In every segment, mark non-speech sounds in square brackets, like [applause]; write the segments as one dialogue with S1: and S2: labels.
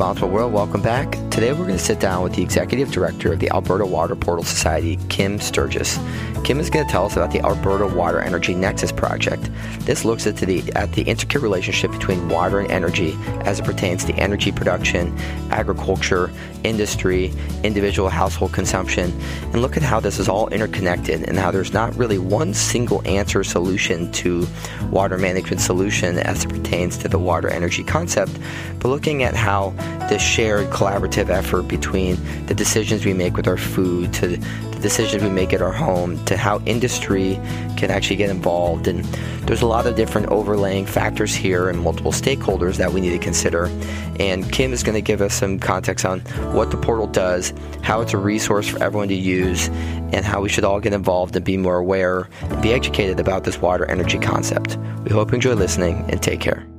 S1: Responsible World. Welcome back. Today we're going to sit down with the Executive Director of the Alberta Water Portal Society, Kim Sturgess. Kim is going to tell us about the Alberta Water Energy Nexus project. This looks at the, at the intricate relationship between water and energy as it pertains to energy production, agriculture, industry, individual household consumption, and look at how this is all interconnected and how there's not really one single answer solution to water management solution as it pertains to the water energy concept, but looking at how this shared collaborative effort between the decisions we make with our food to the decisions we make at our home to how industry can actually get involved. And there's a lot of different overlaying factors here and multiple stakeholders that we need to consider. And kim is going to give us some context on what the portal does how it's a resource for everyone to use and how we should all get involved and be more aware and be educated about this water energy concept. We hope you enjoy listening and take care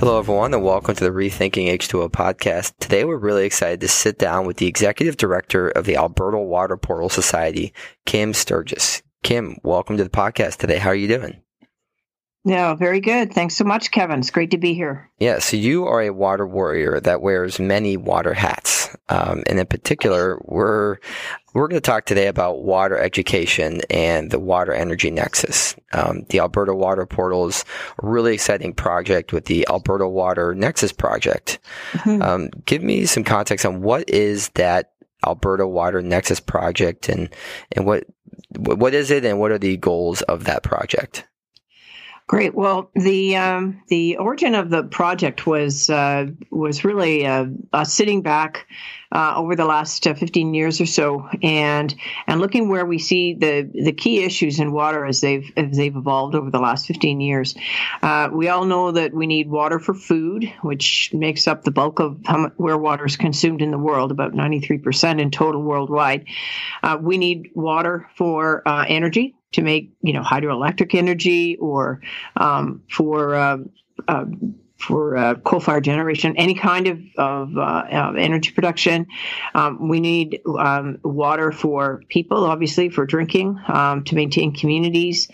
S1: Hello, everyone, and welcome to the Rethinking H2O podcast. Today, we're really excited to sit down with the executive director of the Alberta Water Portal Society, Kim Sturgess. Kim, welcome to the podcast today. How are you doing?
S2: Yeah, very good. Thanks so much, Kevin. It's great to be here.
S1: Yeah, so you are a water warrior that wears many water hats. Um, and in particular, we're we're going to talk today about water education and the water energy nexus. Um, the Alberta Water Portal is a really exciting project with the Alberta Water Nexus project. Mm-hmm. Um, give me some context on what is that Alberta Water Nexus project and and what what is it and what are the goals of that project?
S2: Great. Well, the um, the origin of the project was uh, was really uh, sitting back uh, over the last uh, 15 years or so, and and looking where we see the the key issues in water as they've as they've evolved over the last 15 years. Uh, we all know that we need water for food, which makes up the bulk of how, where water is consumed in the world, about 93% in total worldwide. Uh, we need water for energy to make you know hydroelectric energy or um, for uh, uh, for uh, coal fired generation, any kind of, of, uh, energy production. Um, we need um, water for people, obviously, for drinking, um, to maintain communities.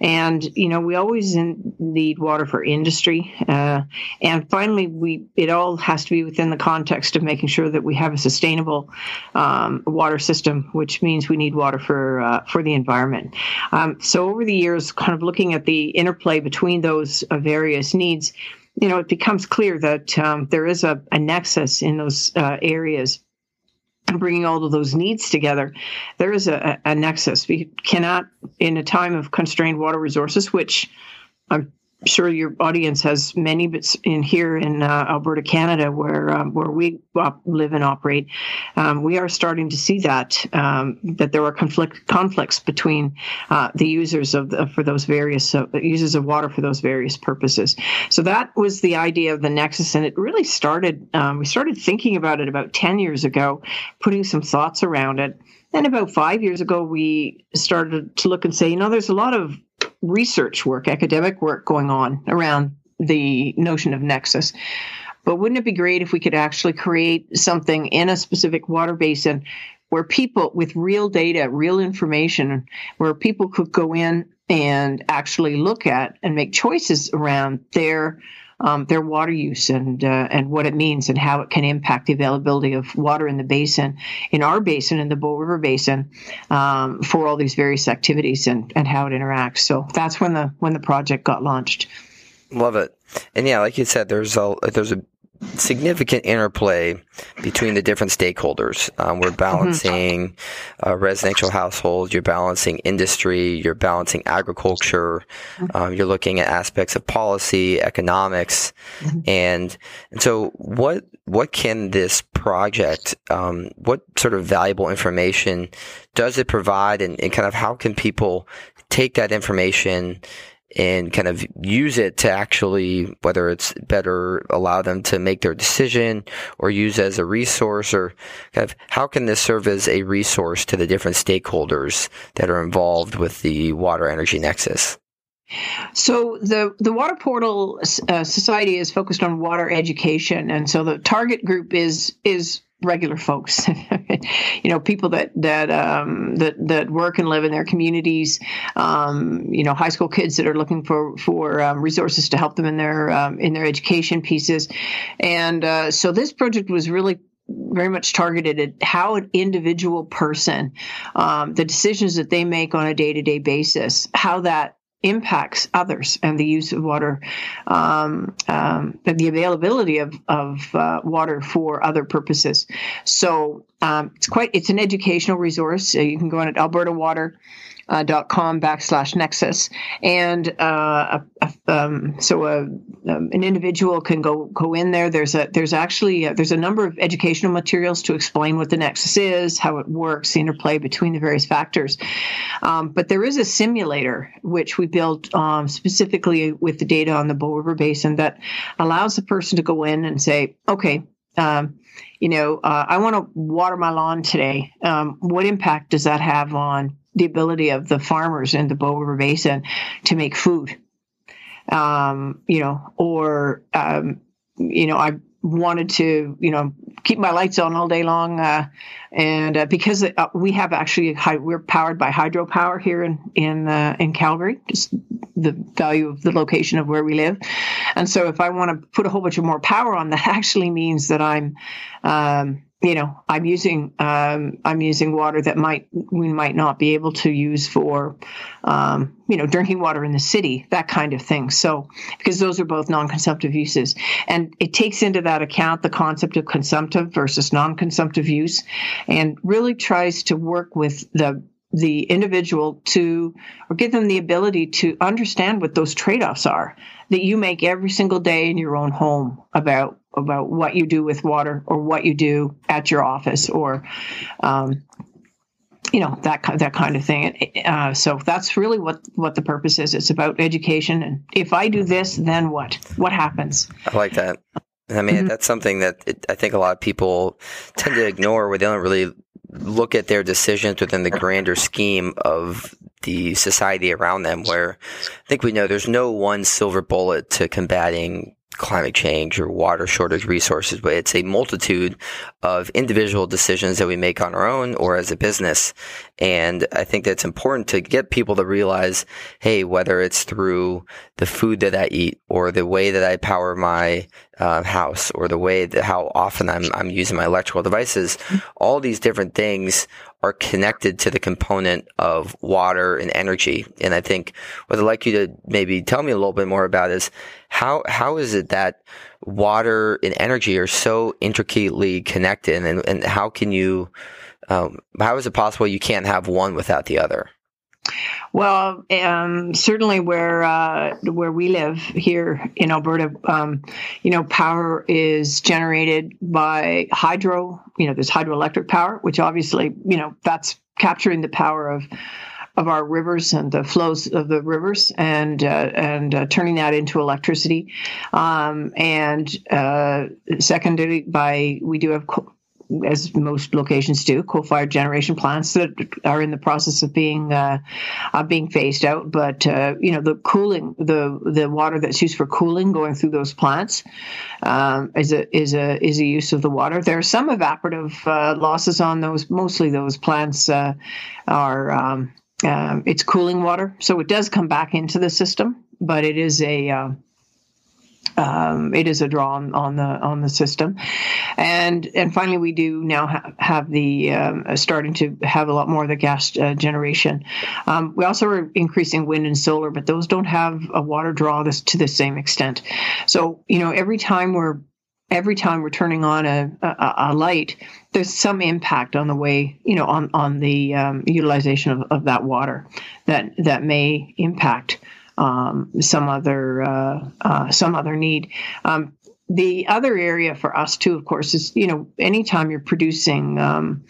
S2: And, you know, we always in, need water for industry. Uh, and finally, we it all has to be within the context of making sure that we have a sustainable um, water system, which means we need water for, uh, for the environment. Um, so over the years, kind of looking at the interplay between those uh, various needs, you know, it becomes clear that um, there is a, a, nexus in those uh, areas. Bringing all of those needs together, there is a, a nexus. We cannot, in a time of constrained water resources, which I'm sure your audience has many, but in here in uh, Alberta, Canada, where um, where we live and operate, um, we are starting to see that um, that there are conflict conflicts between uh, the users of the, for those various uh, users of water for those various purposes. So that was the idea of the nexus, and it really started. Um, we started thinking about it about ten years ago, putting some thoughts around it. And about five years ago, we started to look and say, you know, there's a lot of research work, academic work going on around the notion of nexus. But wouldn't it be great if we could actually create something in a specific water basin where people with real data, real information, where people could go in and actually look at and make choices around their um, their water use and uh, and what it means and how it can impact the availability of water in the basin, in our basin, in the Bow River Basin, um, for all these various activities and, and how it interacts. So that's when the when the project got launched.
S1: Love it, and yeah, like you said, there's a there's a significant interplay between the different stakeholders. Um, we're mm-hmm. balancing mm-hmm. uh, residential households, you're balancing industry, you're balancing agriculture, mm-hmm. um, you're looking at aspects of policy, economics, mm-hmm. and and so what what can this project, um, what sort of valuable information does it provide, and, and kind of how can people take that information and kind of use it to actually, whether it's better allow them to make their decision or use as a resource or kind of how can this serve as a resource to the different stakeholders that are involved with the water energy nexus?
S2: So the the Water Portal uh, Society is focused on water education, and so the target group is is regular folks, [laughs] you know, people that that um, that that work and live in their communities. Um, you know, high school kids that are looking for for um, resources to help them in their um, in their education pieces, and uh, so this project was really very much targeted at how an individual person, um, the decisions that they make on a day to day basis, how that impacts others and the use of water, um, um, the availability of, of uh, water for other purposes. So um, it's quite it's an educational resource. you can go on at Alberta Water uh, dot com backslash nexus. And uh, a, um, so a, um, an individual can go go in there. There's a there's actually a, there's a number of educational materials to explain what the nexus is how it works the interplay between the various factors. Um, but there is a simulator which we built um, specifically with the data on the bow river basin that allows the person to go in and say okay um, you know, uh, I want to water my lawn today. Um, what impact does that have on the ability of the farmers in the Bow River Basin to make food. Um, you know, or um, you know, I wanted to, you know, keep my lights on all day long, uh, and uh, because uh, we have actually we're powered by hydropower here in in uh, in Calgary, just the value of the location of where we live, and so if I want to put a whole bunch of more power on, that [laughs] actually means that I'm um, you know, I'm using um, I'm using water that might we might not be able to use for, um, you know, drinking water in the city, that kind of thing. So because those are both non-consumptive uses, and it takes into that account the concept of consumptive versus non-consumptive use, and really tries to work with the the individual to or give them the ability to understand what those trade-offs are that you make every single day in your own home about about what you do with water or what you do at your office or um, you know that that kind of thing. Uh, so that's really what what the purpose is. It's about education. And if I do this, then what? What happens?
S1: I like that. I mean, mm-hmm. that's something that it, I think a lot of people tend to ignore, where they don't really look at their decisions within the grander scheme of the society around them. Where I think we know there's no one silver bullet to combating climate change or water shortage resources, but it's a multitude of individual decisions that we make on our own or as a business. And I think that's important to get people to realize, hey, whether it's through the food that I eat or the way that I power my uh, house or the way that how often I'm, I'm using my electrical devices, all these different things are connected to the component of water and energy. And I think what I'd like you to maybe tell me a little bit more about is how, how is it that water and energy are so intricately connected and, and how can you, um, how is it possible you can't have one without the other?
S2: Well, um, certainly where uh, where we live here in Alberta, um, you know, power is generated by hydro. You know, there's hydroelectric power, which obviously, you know, that's capturing the power of of our rivers and the flows of the rivers and uh, and uh, turning that into electricity. Um, and uh, by we do have as most locations do, coal-fired generation plants that are in the process of being uh, being phased out. But uh, you know, the cooling, the the water that's used for cooling going through those plants um, is a is a is a use of the water. There are some evaporative uh, losses on those. Mostly, those plants uh, are. Um, um, it's cooling water, so it does come back into the system, but it is a uh, um, it is a draw on, on, the on the system, and and finally we do now ha- have the um, uh, starting to have a lot more of the gas uh, generation. Um, we also are increasing wind and solar, but those don't have a water draw this, to the same extent. So you know every time we're every time we're turning on a, a, a, light, there's some impact on the way, you know, on on the um, utilization of, of that water that that may impact um, some other uh, uh, some other need. Um, the other area for us too, of course, is you know anytime you're producing, um,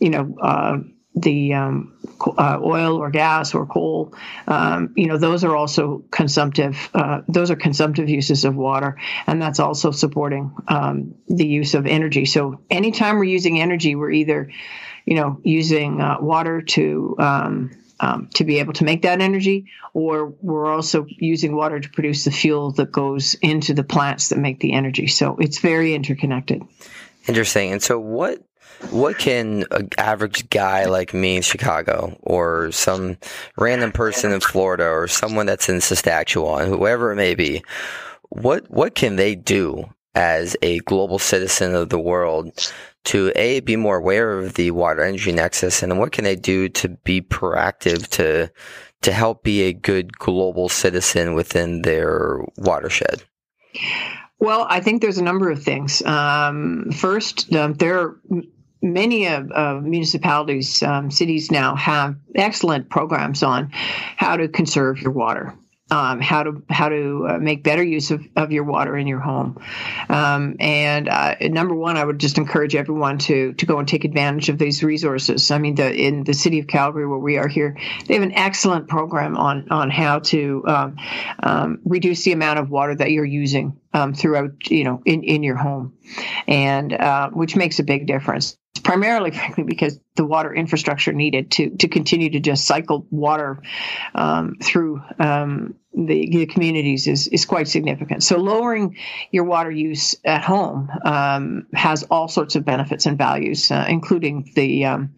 S2: you know. Uh, the um, uh, oil or gas or coal, um, you know, those are also consumptive. Uh, those are consumptive uses of water, and that's also supporting um, the use of energy. So, anytime we're using energy, we're either, you know, using uh, water to um, um, to be able to make that energy, or we're also using water to produce the fuel that goes into the plants that make the energy. So it's very interconnected.
S1: Interesting. And so, what what can an average guy like me in Chicago, or some random person in Florida, or someone that's in Saskatchewan, whoever it may be, what what can they do as a global citizen of the world to a be more aware of the water energy nexus, and what can they do to be proactive to to help be a good global citizen within their watershed?
S2: Well, I think there's a number of things. Um, first, um, there are many of uh, municipalities, um, cities now have excellent programs on how to conserve your water um, how to how to uh, make better use of, of your water in your home. Um, and uh, number one, I would just encourage everyone to to go and take advantage of these resources. I mean, the, in the city of Calgary, where we are here, they have an excellent program on on how to um, um reduce the amount of water that you're using um, throughout, you know, in in your home, and uh, which makes a big difference primarily, [laughs] frankly, because the water infrastructure needed to to continue to just cycle water um, through um, the, the, communities is is quite significant. So lowering your water use at home um, has all sorts of benefits and values, uh, including the um,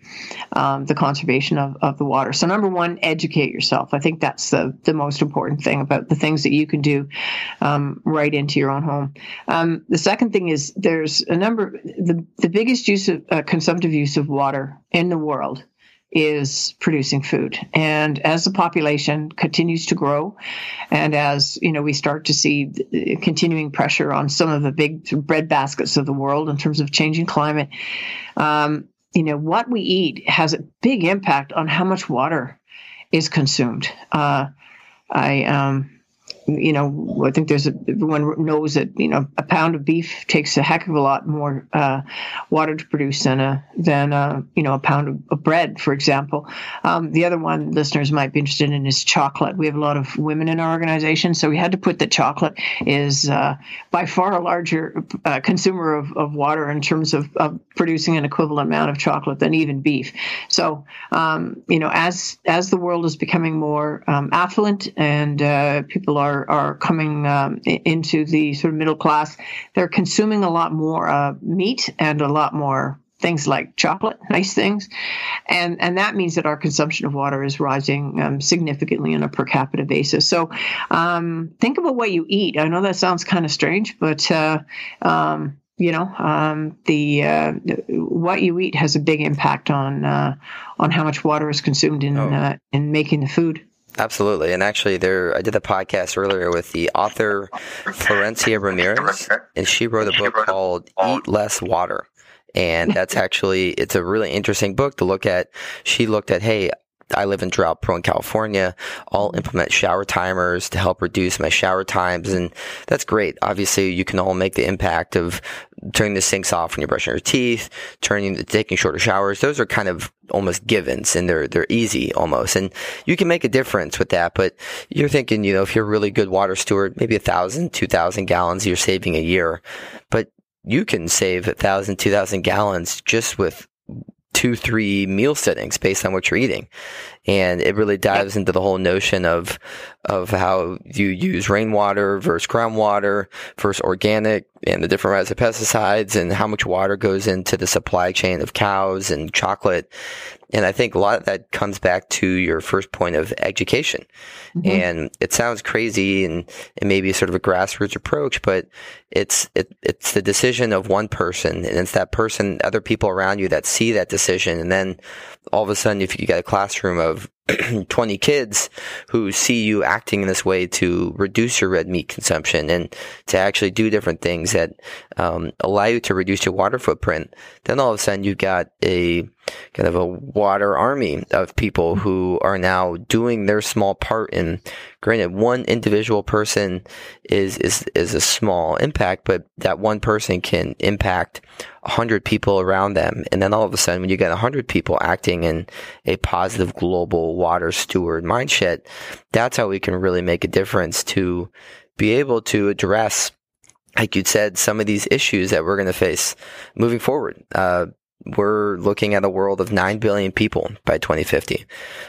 S2: um, the conservation of, of the water. So number one, educate yourself. I think that's the the most important thing about the things that you can do um, right into your own home. the second thing is there's a number the the biggest use of uh, consumptive use of water in the world is producing food. And as the population continues to grow, and as you know, we start to see continuing pressure on some of the big bread baskets of the world in terms of changing climate, um, you know, what we eat has a big impact on how much water is consumed. Uh, I um, you know, I think there's a, everyone knows that you know a pound of beef takes a heck of a lot more uh, water to produce than a than a, you know a pound of, of bread, for example. Um, the other one listeners might be interested in is chocolate. We have a lot of women in our organization, so we had to put that chocolate is uh, by far a larger uh, consumer of, of water in terms of, of, producing an equivalent amount of chocolate than even beef. So um, you know, as as the world is becoming more um, affluent and uh, people are are are coming um, into the sort of middle class, they're consuming a lot more uh, meat and a lot more things like chocolate, nice things, and and that means that our consumption of water is rising um, significantly on a per capita basis. So um, think about what you eat. I know that sounds kind of strange, but uh, um, you know um, the uh, what you eat has a big impact on uh, on how much water is consumed in oh. Uh, in making the food.
S1: Absolutely. And actually there I did a podcast earlier with the author Florencia Ramirez and she wrote a book called Eat Less Water. And that's [laughs] actually it's a really interesting book to look at. She looked at, hey, I live in drought prone California. I'll mm-hmm. implement shower timers to help reduce my shower times. And that's great. Obviously, you can all make the impact of turning the sinks off when you're brushing your teeth, turning, taking shorter showers. Those are kind of almost givens and they're, they're easy almost. And you can make a difference with that. But you're thinking, you know, if you're a really good water steward, maybe a thousand, two thousand gallons you're saving a year. But you can save a thousand, two thousand gallons just with two, three meal settings based on what you're eating. And it really dives into the whole notion of, of how you use rainwater versus groundwater versus organic and the different types of pesticides and how much water goes into the supply chain of cows and chocolate. And I think a lot of that comes back to your first point of education. Mm-hmm. And it sounds crazy and it may be sort of a grassroots approach, but it's, it, it's the decision of one person and it's that person, other people around you that see that decision. And then all of a sudden, if you get a classroom of [clears throat] 20 kids who see you acting in this way to reduce your red meat consumption and to actually do different things that um, allow you to reduce your water footprint, then all of a sudden you've got a kind of a water army of people who are now doing their small part in granted one individual person is is is a small impact but that one person can impact 100 people around them. And then all of a sudden, when you get 100 people acting in a positive global water steward mindset, that's how we can really make a difference to be able to address, like you said, some of these issues that we're going to face moving forward. Uh, we're looking at a world of 9 billion people by 2050.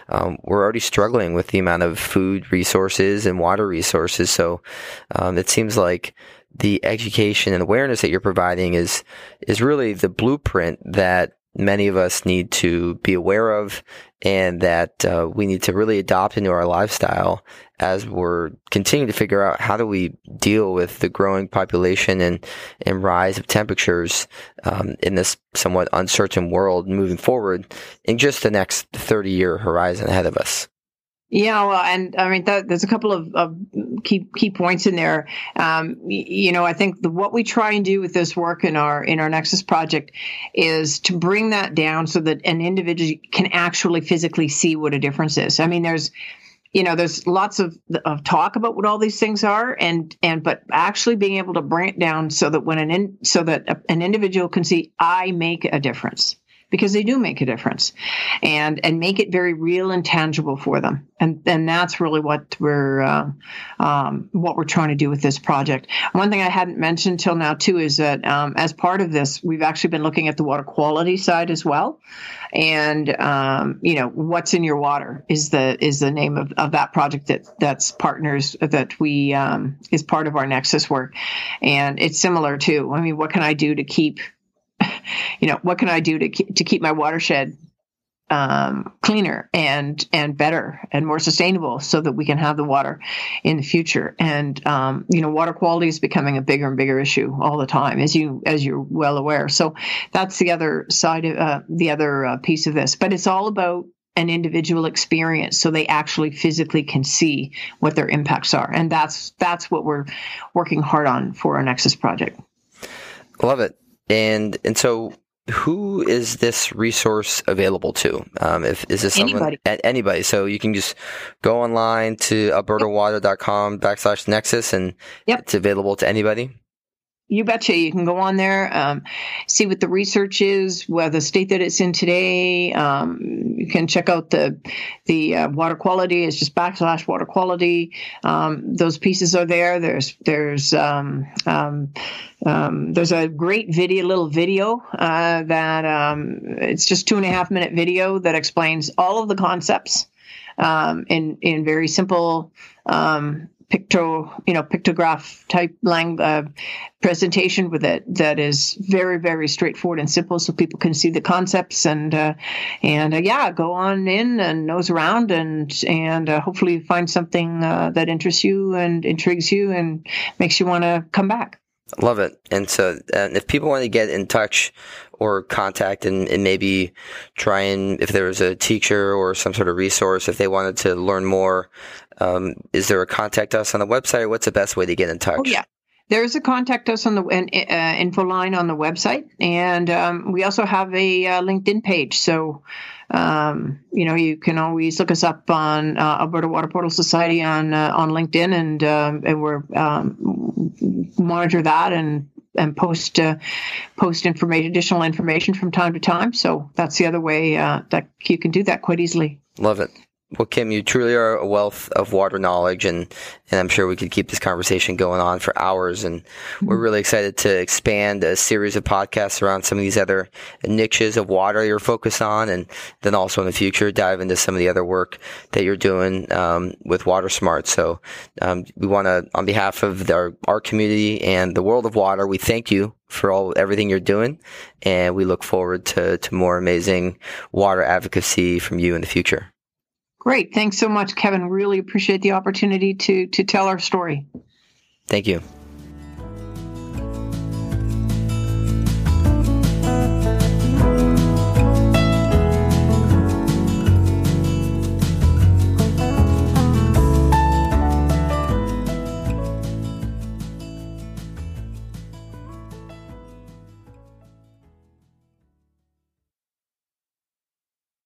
S1: Um, we're already struggling with the amount of food resources and water resources. So um, it seems like the education and awareness that you're providing is is really the blueprint that many of us need to be aware of and that uh, we need to really adopt into our lifestyle as we're continuing to figure out how do we deal with the growing population and, and rise of temperatures um, in this somewhat uncertain world moving forward in just the next 30 year horizon ahead of us.
S2: Yeah, well, and I mean, that, there's a couple of, of, key key points in there. Um, you know, I think the, what we try and do with this work in our in our Nexus project is to bring that down so that an individual can actually physically see what a difference is. I mean, there's you know there's lots of, of talk about what all these things are and and but actually being able to bring it down so that when an in, so that a, an individual can see i make a difference because they do make a difference. And and make it very real and tangible for them. And and that's really what we're uh, um, what we're trying to do with this project. One thing i hadn't mentioned till now too is that um, as part of this we've actually been looking at the water quality side as well. And um, you know what's in your water is the is the name of, of that project that that's partners that we um, is part of our nexus work. And it's similar too. I mean what can i do to keep [laughs] you know, what can I do to to keep my watershed um, cleaner and and better and more sustainable, so that we can have the water in the future. And um, you know, water quality is becoming a bigger and bigger issue all the time, as you as you're well aware. So that's the other side of uh, the other uh, piece of this. But it's all about an individual experience so they actually physically can see what their impacts are and that's that's what we're working hard on for our nexus project
S1: love it and and so who is this resource available to? Um, if is this someone anybody. anybody? So you can just go online to albertawater.com backslash nexus and yep. it's available to anybody.
S2: You betcha. You can go on there, um, see what the research is, what the state that it's in today. Um, you can check out the the uh, water quality. It's just backslash water quality. Um, those pieces are there. There's there's um, um, um, there's a great video, little video uh, that it's just two and a half minute video that explains all of the concepts in in very simple picto, you know, pictograph type lang- uh, presentation with it that is very, very straightforward and simple, so people can see the concepts and uh, and uh, yeah, go on in and nose around and and uh, hopefully find something uh, that interests you and intrigues you and makes you want to come back.
S1: Love it. And so, if people want to get in touch or contact and, and, maybe try and, if there was a teacher or some sort of resource, if they wanted to learn more um, is there a contact us on the website? Or what's the best way to get in touch?
S2: Oh, yeah. There's a contact us on the uh, info line on the website, and um, we also have a uh, LinkedIn page. So, um, you know, you can always look us up on uh, Alberta Water Portal Society on uh, on LinkedIn, and um, and we're um, monitor that and and post uh, post information, additional information from time to time. So that's the other way uh, that you can do that quite easily.
S1: Love it. Well, Kim, you truly are a wealth of water knowledge, and, and I'm sure we could keep this conversation going on for hours. And we're mm-hmm. really excited to expand a series of podcasts around some of these other niches of water you're focused on, and then also in the future dive into some of the other work that you're doing um, with Water Smart. So um, we want to, on behalf of our, our community and the world of water, we thank you for all everything you're doing, and we look forward to to more amazing water advocacy from you in the future.
S2: Great. Thanks so much, Kevin. Really appreciate the opportunity to to tell our story.
S1: Thank you.